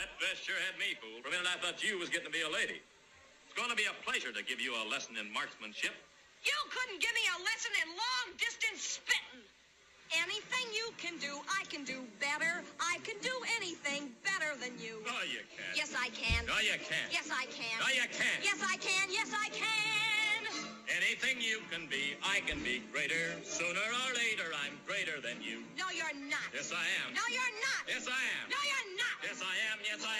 That dress sure had me fooled. For a minute, I thought you was getting to be a lady. It's going to be a pleasure to give you a lesson in marksmanship. You couldn't give me a lesson in long distance spitting. Anything you can do, I can do better. I can do anything better than you. No, you can't. Yes, I can. No, you can't. Yes, I can. No, you can't. Yes, I can. Yes, I can. Anything you can be, I can be greater. Sooner or later, I'm greater than you. No, you're not. Yes, I am. No, you're not. Yes, I am. No, you're not. Yes, I am. Yes, I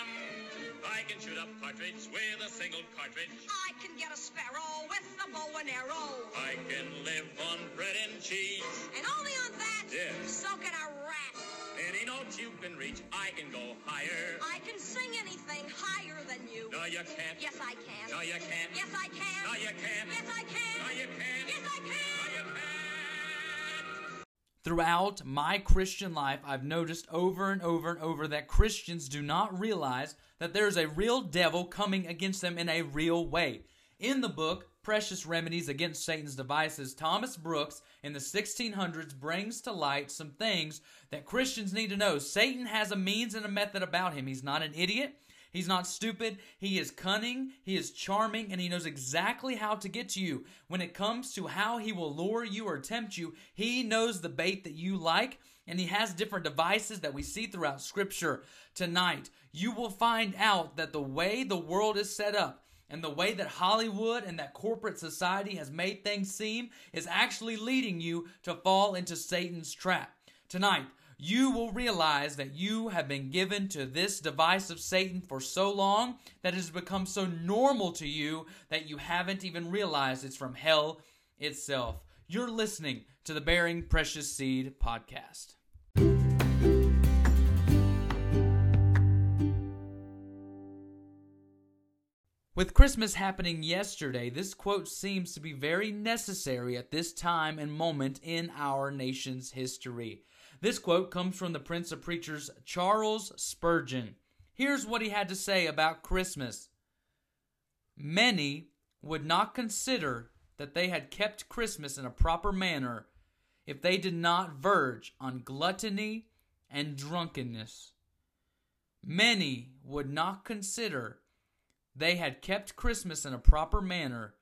am. I can shoot a partridge with a single cartridge. I can get a sparrow with a bow and arrow. I can live on bread and cheese. And only on that, Yes. so can a rat. Any note you can reach, I can go higher. I can sing anything higher than you. No, you can't. Yes, I can. No, you can't. Yes, I can. No, you can't. Yes, I can. No, you can't. Yes, I can. No, you can't. Throughout my Christian life, I've noticed over and over and over that Christians do not realize that there's a real devil coming against them in a real way. In the book, Precious Remedies Against Satan's Devices, Thomas Brooks in the 1600s brings to light some things that Christians need to know. Satan has a means and a method about him. He's not an idiot. He's not stupid. He is cunning. He is charming, and he knows exactly how to get to you. When it comes to how he will lure you or tempt you, he knows the bait that you like, and he has different devices that we see throughout Scripture. Tonight, you will find out that the way the world is set up, and the way that Hollywood and that corporate society has made things seem is actually leading you to fall into Satan's trap. Tonight, you will realize that you have been given to this device of Satan for so long that it has become so normal to you that you haven't even realized it's from hell itself. You're listening to the Bearing Precious Seed podcast. With Christmas happening yesterday, this quote seems to be very necessary at this time and moment in our nation's history. This quote comes from the Prince of Preachers, Charles Spurgeon. Here's what he had to say about Christmas Many would not consider that they had kept Christmas in a proper manner if they did not verge on gluttony and drunkenness. Many would not consider they had kept Christmas in a proper manner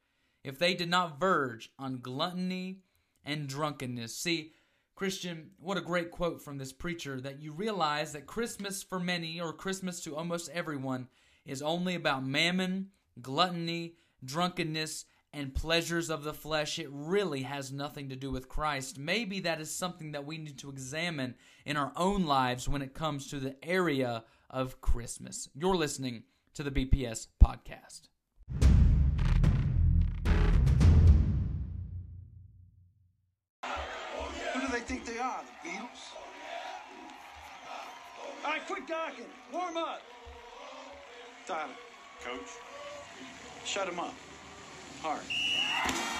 if they did not verge on gluttony and drunkenness. See, Christian, what a great quote from this preacher that you realize that Christmas for many, or Christmas to almost everyone, is only about mammon, gluttony, drunkenness, and pleasures of the flesh. It really has nothing to do with Christ. Maybe that is something that we need to examine in our own lives when it comes to the area of Christmas. You're listening to the BPS podcast. Who do they think they are, the Beatles? All right, quit gawking. Warm up. Tyler. Coach. Shut him up. Hard.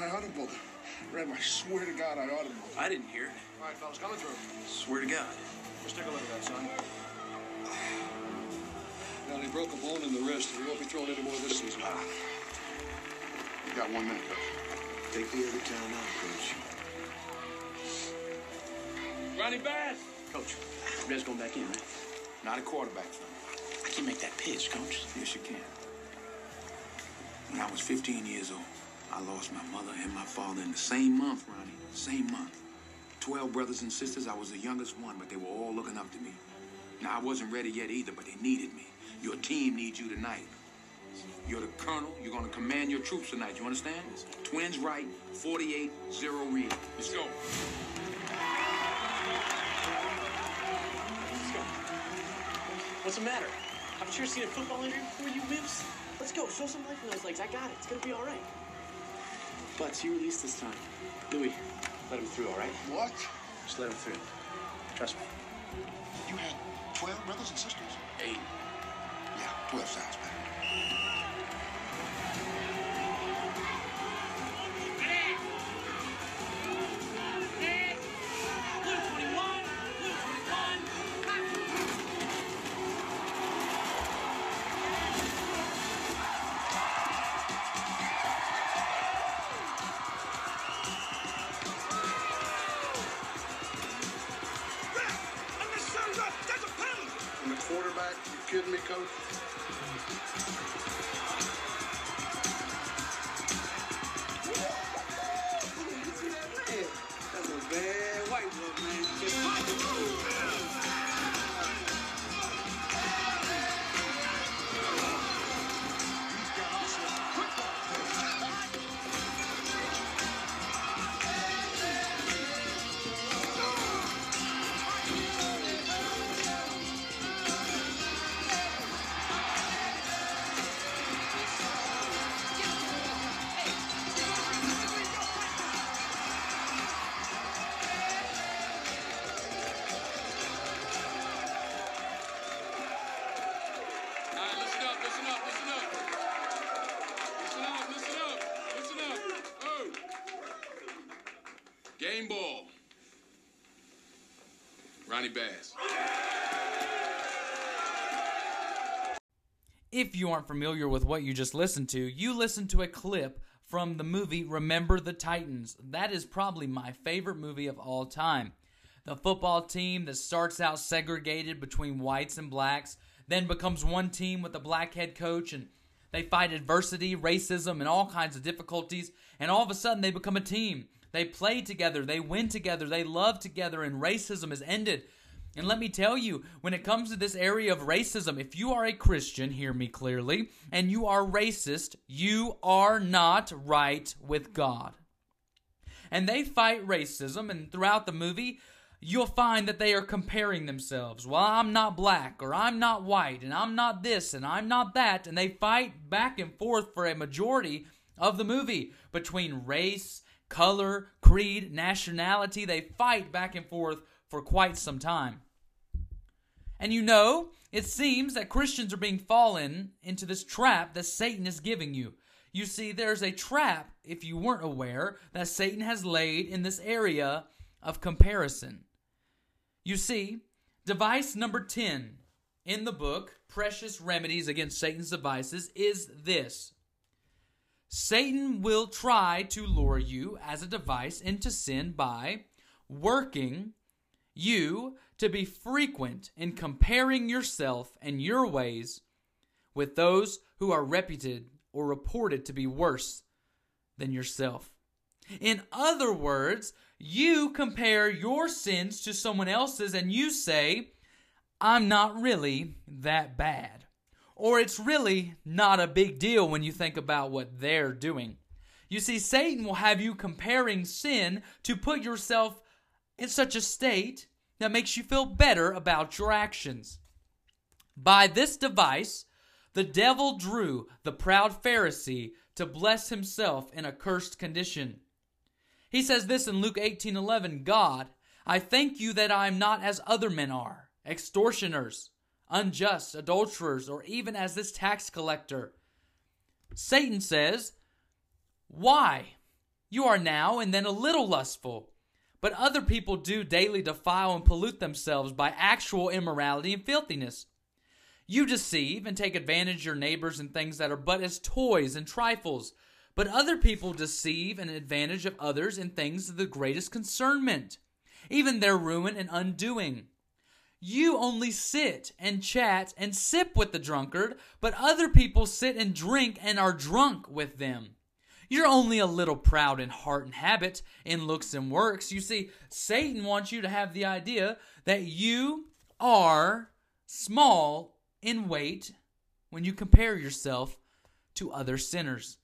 I, I audible. Rem, I swear to God, I audible. I didn't hear it. All right, fellas, coming through. Swear to God. Just take a look at that, son. Now, he broke a bone in the wrist. He won't be throwing any more this season. Ah. You got one minute, Coach. Take the other town out, Coach. Ronnie Bass! Coach, Red's going back in, right? Not a quarterback, son. I can make that pitch, Coach. Yes, you can. When I was 15 years old, I lost my mother and my father in the same month, Ronnie. Same month. Twelve brothers and sisters. I was the youngest one, but they were all looking up to me. Now, I wasn't ready yet either, but they needed me. Your team needs you tonight. You're the colonel. You're going to command your troops tonight. You understand? Twins right, 48, zero read. Let's go. What's the matter? Haven't you ever seen a football injury before, you wimps? Let's go. Show some life in those legs. I got it. It's gonna be all right. Butts, you release this time. Louis, let him through, all right? What? Just let him through. Trust me. You had 12 brothers and sisters? Eight. Yeah, 12 sounds better. Bass. If you aren't familiar with what you just listened to, you listened to a clip from the movie Remember the Titans. That is probably my favorite movie of all time. The football team that starts out segregated between whites and blacks, then becomes one team with a black head coach, and they fight adversity, racism, and all kinds of difficulties, and all of a sudden they become a team. They play together, they win together, they love together, and racism is ended. And let me tell you, when it comes to this area of racism, if you are a Christian, hear me clearly, and you are racist, you are not right with God. And they fight racism, and throughout the movie, you'll find that they are comparing themselves. Well, I'm not black, or I'm not white, and I'm not this, and I'm not that, and they fight back and forth for a majority of the movie between race, color, creed, nationality. They fight back and forth for quite some time. And you know, it seems that Christians are being fallen into this trap that Satan is giving you. You see, there's a trap, if you weren't aware, that Satan has laid in this area of comparison. You see, device number 10 in the book, Precious Remedies Against Satan's Devices, is this Satan will try to lure you as a device into sin by working you to be frequent in comparing yourself and your ways with those who are reputed or reported to be worse than yourself. In other words, you compare your sins to someone else's and you say, I'm not really that bad. Or it's really not a big deal when you think about what they're doing. You see, Satan will have you comparing sin to put yourself in such a state that makes you feel better about your actions. By this device, the devil drew the proud Pharisee to bless himself in a cursed condition. He says this in Luke 18:11, God, I thank you that I am not as other men are, extortioners, unjust, adulterers, or even as this tax collector. Satan says, Why? You are now and then a little lustful, but other people do daily defile and pollute themselves by actual immorality and filthiness. You deceive and take advantage of your neighbors in things that are but as toys and trifles, but other people deceive and advantage of others in things of the greatest concernment, even their ruin and undoing. You only sit and chat and sip with the drunkard, but other people sit and drink and are drunk with them. You're only a little proud in heart and habit, in looks and works. You see, Satan wants you to have the idea that you are small in weight when you compare yourself to other sinners.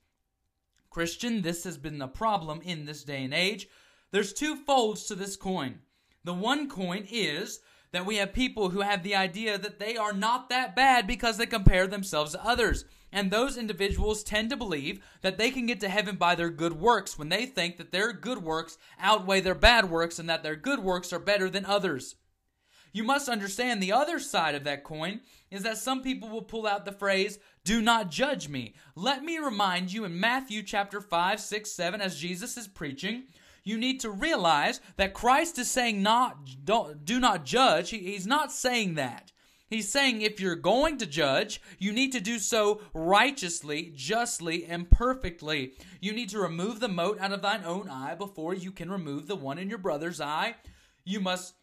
Christian, this has been a problem in this day and age. There's two folds to this coin. The one coin is that we have people who have the idea that they are not that bad because they compare themselves to others. And those individuals tend to believe that they can get to heaven by their good works when they think that their good works outweigh their bad works and that their good works are better than others. You must understand the other side of that coin is that some people will pull out the phrase, do not judge me. Let me remind you in Matthew chapter 5, 6, 7, as Jesus is preaching, you need to realize that Christ is saying not don't, do not judge. He, he's not saying that. He's saying if you're going to judge, you need to do so righteously, justly, and perfectly. You need to remove the mote out of thine own eye before you can remove the one in your brother's eye. You must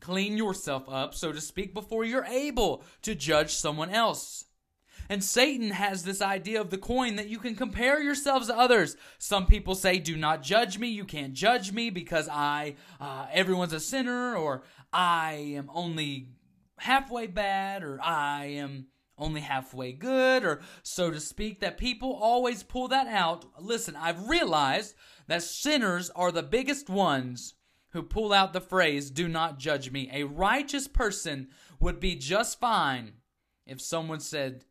clean yourself up, so to speak, before you're able to judge someone else. And Satan has this idea of the coin that you can compare yourselves to others. Some people say, "Do not judge me. You can't judge me because I, uh, everyone's a sinner, or I am only halfway bad, or I am only halfway good, or so to speak." That people always pull that out. Listen, I've realized that sinners are the biggest ones who pull out the phrase, Do not judge me. A righteous person would be just fine if someone said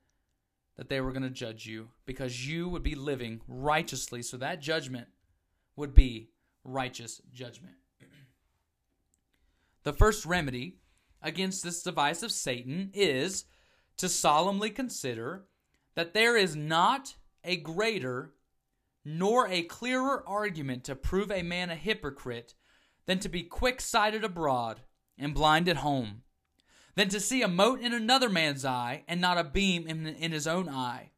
that they were going to judge you because you would be living righteously. So that judgment would be righteous judgment. the first remedy against this device of Satan is to solemnly consider that there is not a greater nor a clearer argument to prove a man a hypocrite than to be quick sighted abroad and blind at home, than to see a mote in another man's eye and not a beam in, in his own eye,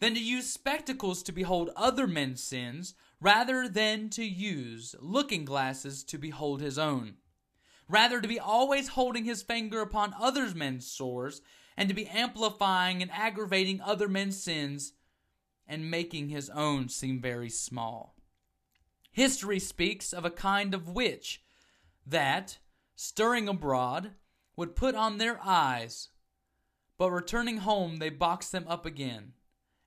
than to use spectacles to behold other men's sins rather than to use looking glasses to behold his own. Rather, to be always holding his finger upon other men's sores and to be amplifying and aggravating other men's sins and making his own seem very small. History speaks of a kind of witch that, stirring abroad, would put on their eyes, but returning home they boxed them up again.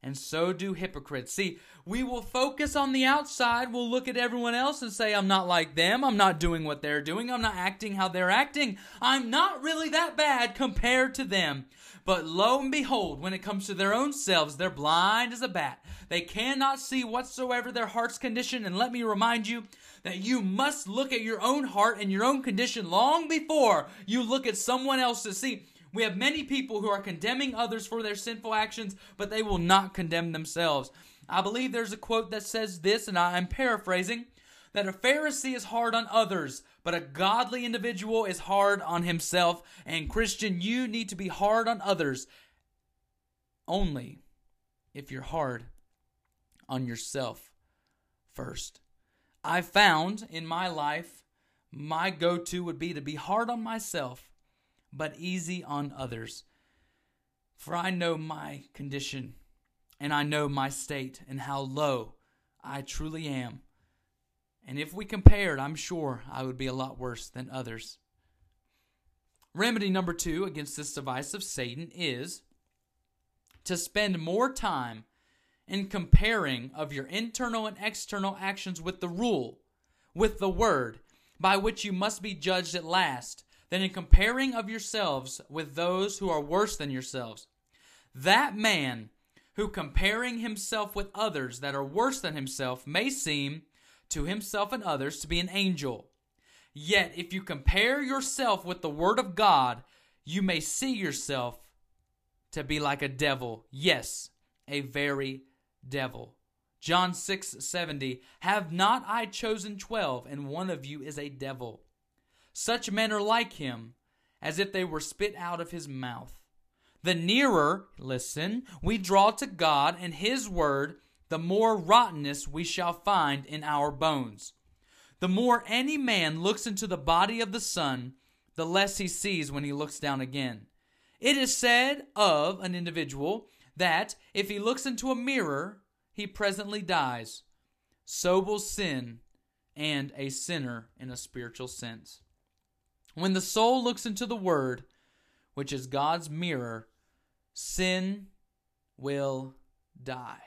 And so do hypocrites. See, we will focus on the outside. We'll look at everyone else and say, I'm not like them. I'm not doing what they're doing. I'm not acting how they're acting. I'm not really that bad compared to them. But lo and behold, when it comes to their own selves, they're blind as a bat. They cannot see whatsoever their heart's condition. And let me remind you that you must look at your own heart and your own condition long before you look at someone else's. See, we have many people who are condemning others for their sinful actions, but they will not condemn themselves. I believe there's a quote that says this, and I'm paraphrasing that a Pharisee is hard on others, but a godly individual is hard on himself. And Christian, you need to be hard on others only if you're hard on yourself first. I found in my life my go to would be to be hard on myself but easy on others. For I know my condition, and I know my state, and how low I truly am. And if we compared, I'm sure I would be a lot worse than others. Remedy number two against this device of Satan is to spend more time in comparing of your internal and external actions with the rule, with the word, by which you must be judged at last, than in comparing of yourselves with those who are worse than yourselves. That man who comparing himself with others that are worse than himself may seem to himself and others to be an angel. Yet if you compare yourself with the word of God, you may see yourself to be like a devil. Yes, a very devil. John 6 70, Have not I chosen twelve, and one of you is a devil? Such men are like him, as if they were spit out of his mouth. The nearer, listen, we draw to God and his word, the more rottenness we shall find in our bones. The more any man looks into the body of the sun, the less he sees when he looks down again. It is said of an individual that if he looks into a mirror, he presently dies. So will sin and a sinner in a spiritual sense. When the soul looks into the Word, which is God's mirror, sin will die.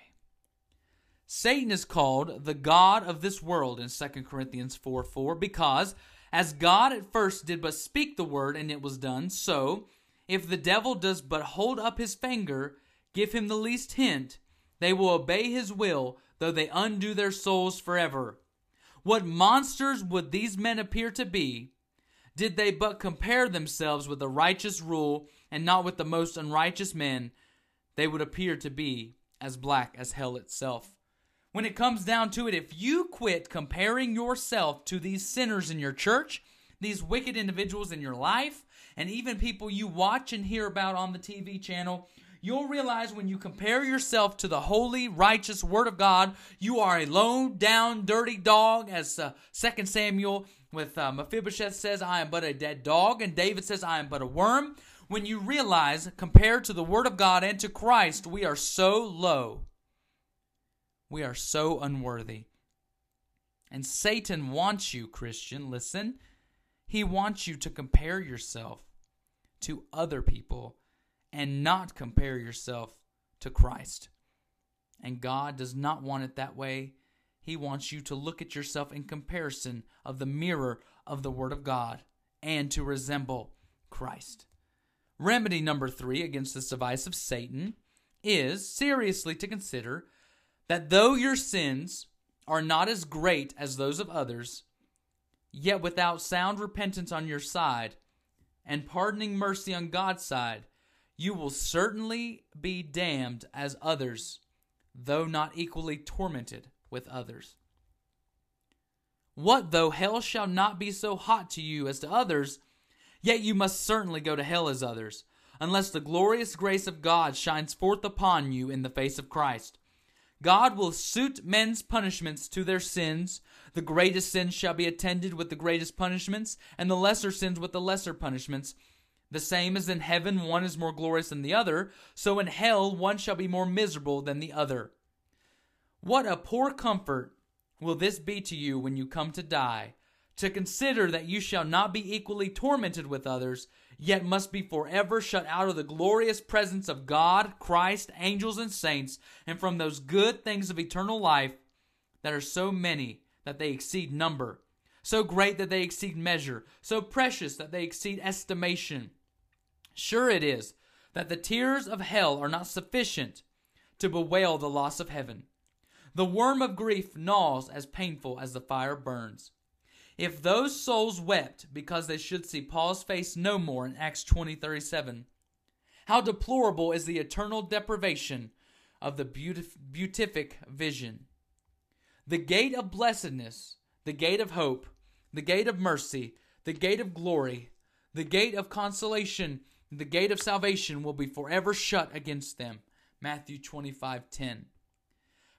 Satan is called the God of this world in 2 Corinthians 4 4 because, as God at first did but speak the word and it was done, so, if the devil does but hold up his finger, give him the least hint, they will obey his will, though they undo their souls forever. What monsters would these men appear to be, did they but compare themselves with the righteous rule and not with the most unrighteous men? They would appear to be as black as hell itself. When it comes down to it, if you quit comparing yourself to these sinners in your church, these wicked individuals in your life, and even people you watch and hear about on the TV channel, you'll realize when you compare yourself to the holy, righteous Word of God, you are a low down, dirty dog, as uh, 2 Samuel with uh, Mephibosheth says, I am but a dead dog, and David says, I am but a worm. When you realize, compared to the Word of God and to Christ, we are so low. We are so unworthy. And Satan wants you, Christian, listen. He wants you to compare yourself to other people and not compare yourself to Christ. And God does not want it that way. He wants you to look at yourself in comparison of the mirror of the Word of God and to resemble Christ. Remedy number three against this device of Satan is seriously to consider that though your sins are not as great as those of others, yet without sound repentance on your side and pardoning mercy on God's side, you will certainly be damned as others, though not equally tormented with others. What though hell shall not be so hot to you as to others, yet you must certainly go to hell as others, unless the glorious grace of God shines forth upon you in the face of Christ. God will suit men's punishments to their sins. The greatest sins shall be attended with the greatest punishments, and the lesser sins with the lesser punishments. The same as in heaven one is more glorious than the other, so in hell one shall be more miserable than the other. What a poor comfort will this be to you when you come to die, to consider that you shall not be equally tormented with others, yet must be forever shut out of the glorious presence of God, Christ, angels, and saints, and from those good things of eternal life that are so many that they exceed number, so great that they exceed measure, so precious that they exceed estimation. Sure it is that the tears of hell are not sufficient to bewail the loss of heaven. The worm of grief gnaws as painful as the fire burns. If those souls wept because they should see Paul's face no more in Acts 20 37, how deplorable is the eternal deprivation of the beatific vision. The gate of blessedness, the gate of hope, the gate of mercy, the gate of glory, the gate of consolation the gate of salvation will be forever shut against them. Matthew 25:10.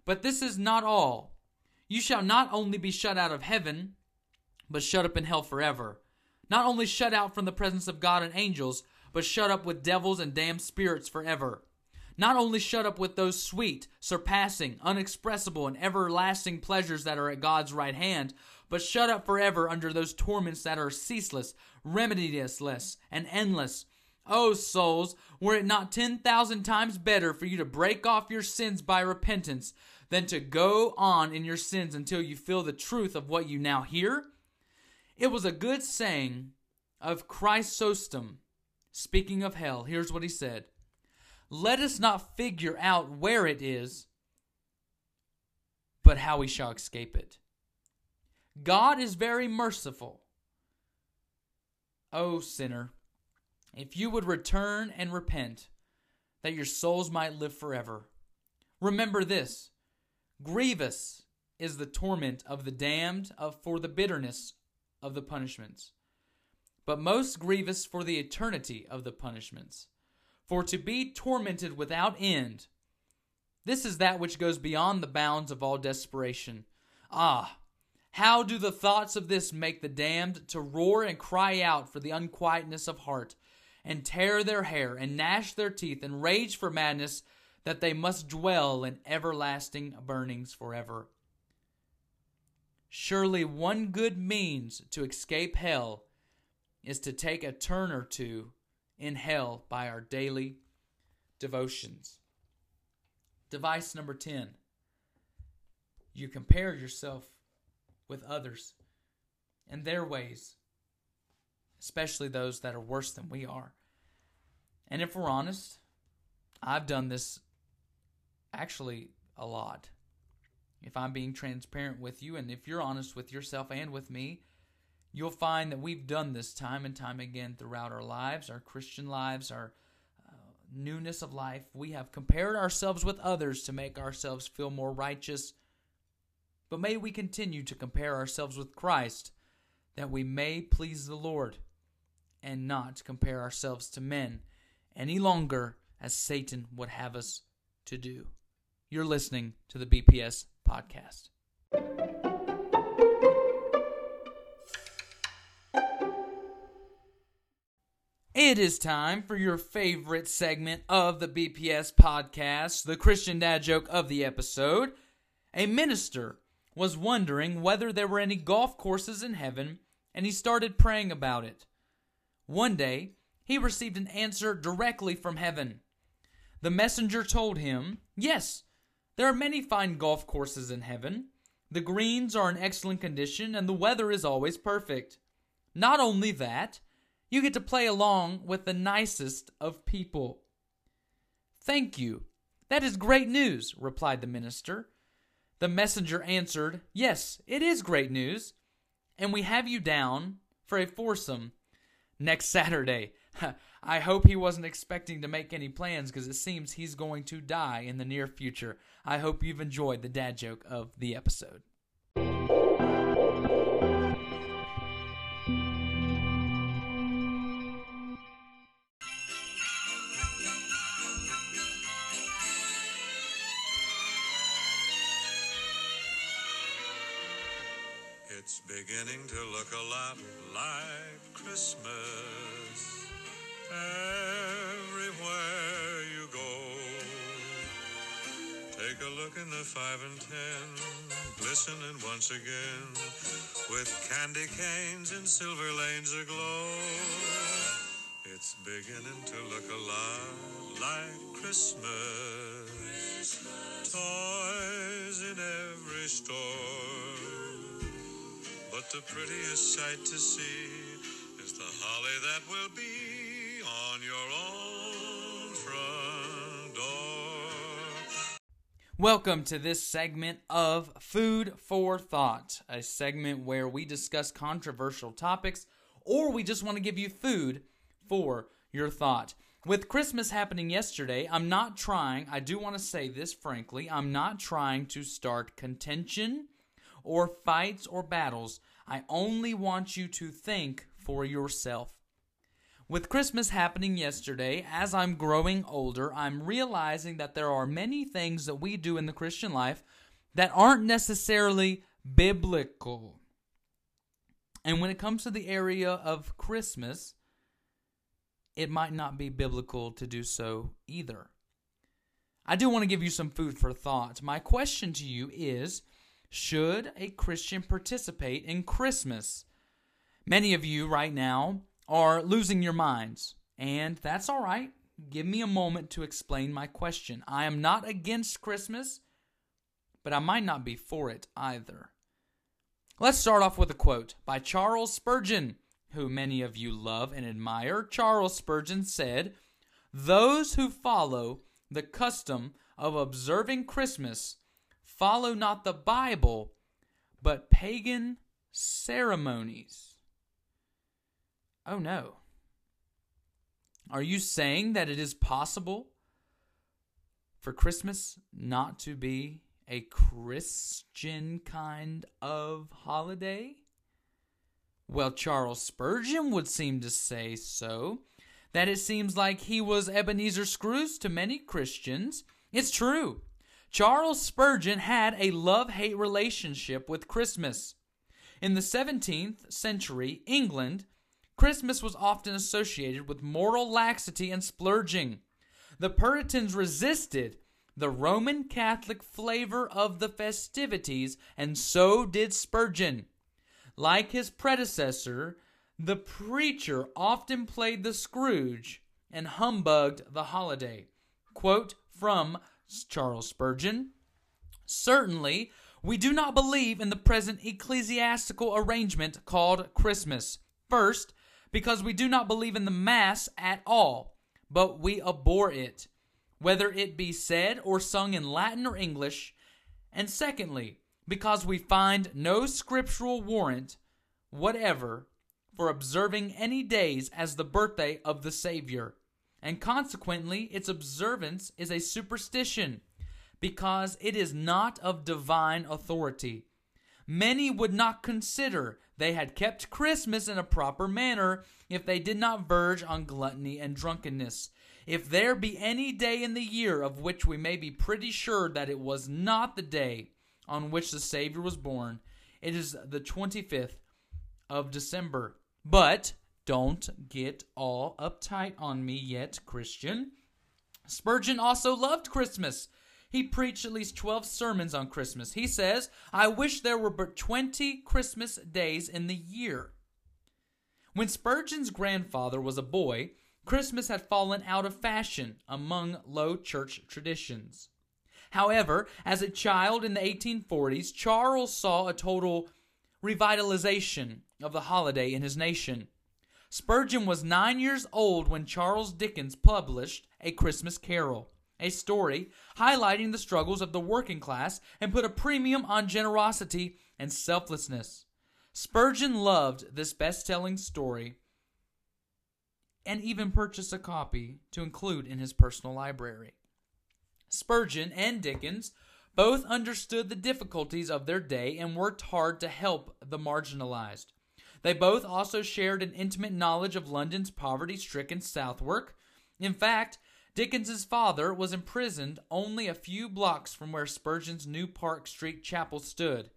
But this is not all. You shall not only be shut out of heaven, but shut up in hell forever. Not only shut out from the presence of God and angels, but shut up with devils and damned spirits forever. Not only shut up with those sweet, surpassing, unexpressible, and everlasting pleasures that are at God's right hand, but shut up forever under those torments that are ceaseless, remediless, and endless, Oh, souls, were it not 10,000 times better for you to break off your sins by repentance than to go on in your sins until you feel the truth of what you now hear? It was a good saying of Chrysostom, speaking of hell. Here's what he said Let us not figure out where it is, but how we shall escape it. God is very merciful. O oh, sinner, if you would return and repent, that your souls might live forever. Remember this grievous is the torment of the damned of, for the bitterness of the punishments, but most grievous for the eternity of the punishments. For to be tormented without end, this is that which goes beyond the bounds of all desperation. Ah, how do the thoughts of this make the damned to roar and cry out for the unquietness of heart? And tear their hair and gnash their teeth and rage for madness that they must dwell in everlasting burnings forever. Surely one good means to escape hell is to take a turn or two in hell by our daily devotions. Device number 10 you compare yourself with others and their ways especially those that are worse than we are. And if we're honest, I've done this actually a lot. If I'm being transparent with you, and if you're honest with yourself and with me, you'll find that we've done this time and time again throughout our lives, our Christian lives, our uh, newness of life. We have compared ourselves with others to make ourselves feel more righteous. But may we continue to compare ourselves with Christ that we may please the Lord and not compare ourselves to men any longer as Satan would have us to do. You're listening to the BPS podcast. It is time for your favorite segment of the BPS podcast, the Christian dad joke of the episode. A minister was wondering whether there were any golf courses in heaven, and he started praying about it. One day, he received an answer directly from heaven. The messenger told him, Yes, there are many fine golf courses in heaven. The greens are in excellent condition, and the weather is always perfect. Not only that, you get to play along with the nicest of people. Thank you. That is great news, replied the minister. The messenger answered, Yes, it is great news, and we have you down for a foursome next Saturday. I hope he wasn't expecting to make any plans because it seems he's going to die in the near future. I hope you've enjoyed the dad joke of the episode. It's beginning to look a lot like Christmas everywhere you go. Take a look in the five and ten, glistening once again with candy canes and silver lanes aglow. It's beginning to look a lot like Christmas. Toys in every store. But the prettiest sight to see Welcome to this segment of Food for Thought, a segment where we discuss controversial topics or we just want to give you food for your thought. With Christmas happening yesterday, I'm not trying, I do want to say this frankly, I'm not trying to start contention or fights or battles. I only want you to think for yourself. With Christmas happening yesterday, as I'm growing older, I'm realizing that there are many things that we do in the Christian life that aren't necessarily biblical. And when it comes to the area of Christmas, it might not be biblical to do so either. I do want to give you some food for thought. My question to you is Should a Christian participate in Christmas? Many of you right now are losing your minds, and that's all right. Give me a moment to explain my question. I am not against Christmas, but I might not be for it either. Let's start off with a quote by Charles Spurgeon, who many of you love and admire. Charles Spurgeon said, Those who follow the custom of observing Christmas follow not the Bible, but pagan ceremonies. Oh no. Are you saying that it is possible for Christmas not to be a Christian kind of holiday? Well, Charles Spurgeon would seem to say so. That it seems like he was Ebenezer Scrooge to many Christians. It's true. Charles Spurgeon had a love hate relationship with Christmas. In the 17th century, England, Christmas was often associated with moral laxity and splurging. The Puritans resisted the Roman Catholic flavor of the festivities, and so did Spurgeon. Like his predecessor, the preacher often played the Scrooge and humbugged the holiday. Quote from Charles Spurgeon Certainly, we do not believe in the present ecclesiastical arrangement called Christmas. First, because we do not believe in the Mass at all, but we abhor it. whether it be said or sung in Latin or English, and secondly, because we find no scriptural warrant whatever for observing any days as the birthday of the Savior, and consequently its observance is a superstition, because it is not of divine authority. Many would not consider they had kept Christmas in a proper manner if they did not verge on gluttony and drunkenness. If there be any day in the year of which we may be pretty sure that it was not the day on which the Savior was born, it is the 25th of December. But don't get all uptight on me yet, Christian. Spurgeon also loved Christmas. He preached at least 12 sermons on Christmas. He says, I wish there were but 20 Christmas days in the year. When Spurgeon's grandfather was a boy, Christmas had fallen out of fashion among low church traditions. However, as a child in the 1840s, Charles saw a total revitalization of the holiday in his nation. Spurgeon was nine years old when Charles Dickens published A Christmas Carol, a story highlighting the struggles of the working class and put a premium on generosity and selflessness. Spurgeon loved this best selling story and even purchased a copy to include in his personal library. Spurgeon and Dickens both understood the difficulties of their day and worked hard to help the marginalized. They both also shared an intimate knowledge of London's poverty stricken Southwark. In fact, Dickens's father was imprisoned only a few blocks from where Spurgeon's New Park Street chapel stood,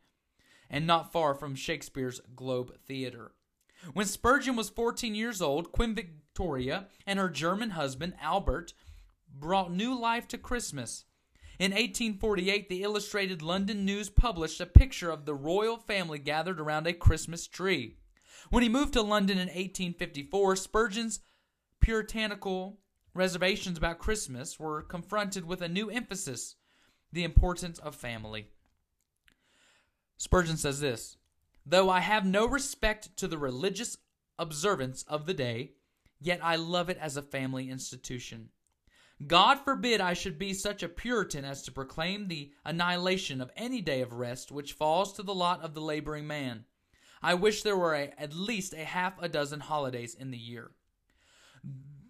and not far from Shakespeare's Globe Theatre. When Spurgeon was 14 years old, Queen Victoria and her German husband, Albert, brought new life to Christmas. In 1848, the Illustrated London News published a picture of the royal family gathered around a Christmas tree. When he moved to London in 1854, Spurgeon's puritanical reservations about Christmas were confronted with a new emphasis the importance of family. Spurgeon says this Though I have no respect to the religious observance of the day, yet I love it as a family institution. God forbid I should be such a Puritan as to proclaim the annihilation of any day of rest which falls to the lot of the laboring man. I wish there were a, at least a half a dozen holidays in the year.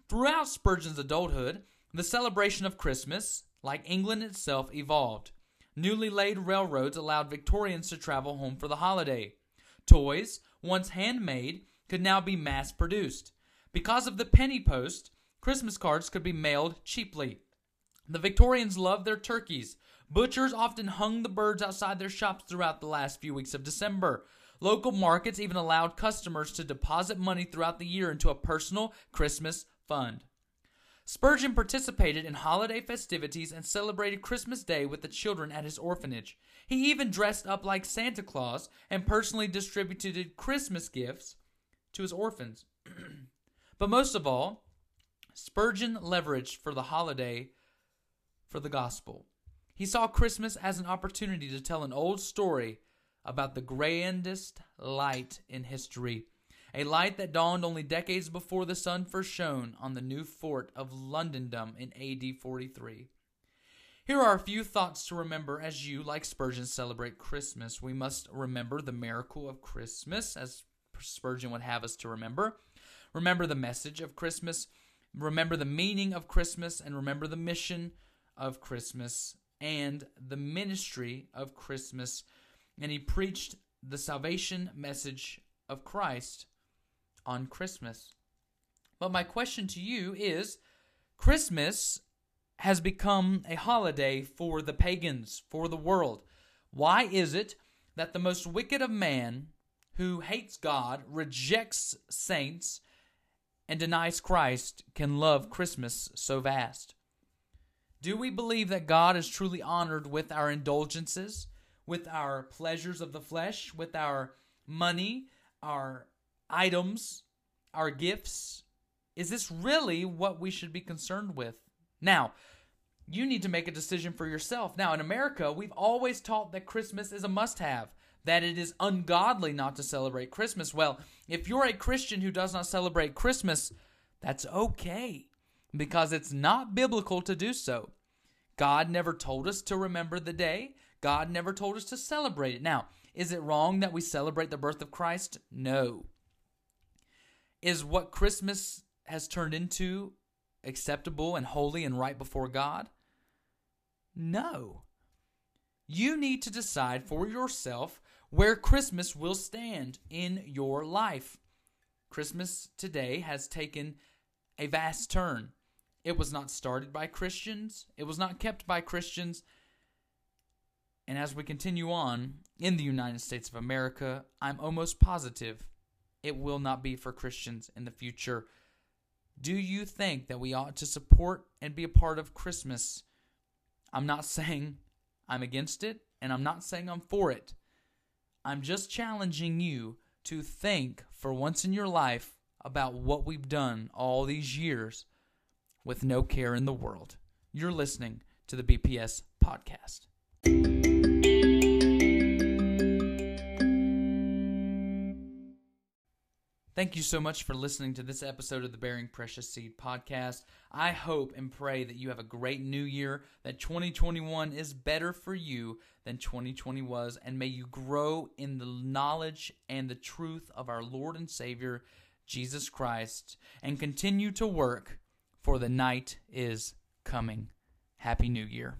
Throughout Spurgeon's adulthood, the celebration of Christmas, like England itself, evolved. Newly laid railroads allowed Victorians to travel home for the holiday. Toys, once handmade, could now be mass produced. Because of the penny post, Christmas cards could be mailed cheaply. The Victorians loved their turkeys. Butchers often hung the birds outside their shops throughout the last few weeks of December. Local markets even allowed customers to deposit money throughout the year into a personal Christmas fund. Spurgeon participated in holiday festivities and celebrated Christmas Day with the children at his orphanage. He even dressed up like Santa Claus and personally distributed Christmas gifts to his orphans. but most of all, Spurgeon leveraged for the holiday for the gospel. He saw Christmas as an opportunity to tell an old story about the grandest light in history, a light that dawned only decades before the sun first shone on the new fort of Londinium in AD 43. Here are a few thoughts to remember as you, like Spurgeon, celebrate Christmas. We must remember the miracle of Christmas, as Spurgeon would have us to remember. Remember the message of Christmas. Remember the meaning of Christmas, and remember the mission of Christmas and the ministry of Christmas and he preached the salvation message of Christ on Christmas. But my question to you is Christmas has become a holiday for the pagans, for the world. Why is it that the most wicked of man who hates God, rejects saints, and denies Christ can love Christmas so vast? Do we believe that God is truly honored with our indulgences? with our pleasures of the flesh, with our money, our items, our gifts? Is this really what we should be concerned with? Now, you need to make a decision for yourself. Now, in America, we've always taught that Christmas is a must have, that it is ungodly not to celebrate Christmas. Well, if you're a Christian who does not celebrate Christmas, that's okay. because it's not biblical to do so. God never told us to remember the day. God never told us to celebrate it. Now, is it wrong that we celebrate the birth of Christ? No. Is what Christmas has turned into acceptable and holy and right before God? No. You need to decide for yourself where Christmas will stand in your life. Christmas today has taken a vast turn. It was not started by Christians, it was not kept by Christians. And as we continue on in the United States of America, I'm almost positive it will not be for Christians in the future. Do you think that we ought to support and be a part of Christmas? I'm not saying I'm against it, and I'm not saying I'm for it. I'm just challenging you to think for once in your life about what we've done all these years with no care in the world. You're listening to the BPS podcast. Thank you so much for listening to this episode of the Bearing Precious Seed podcast. I hope and pray that you have a great new year, that 2021 is better for you than 2020 was, and may you grow in the knowledge and the truth of our Lord and Savior, Jesus Christ, and continue to work, for the night is coming. Happy New Year.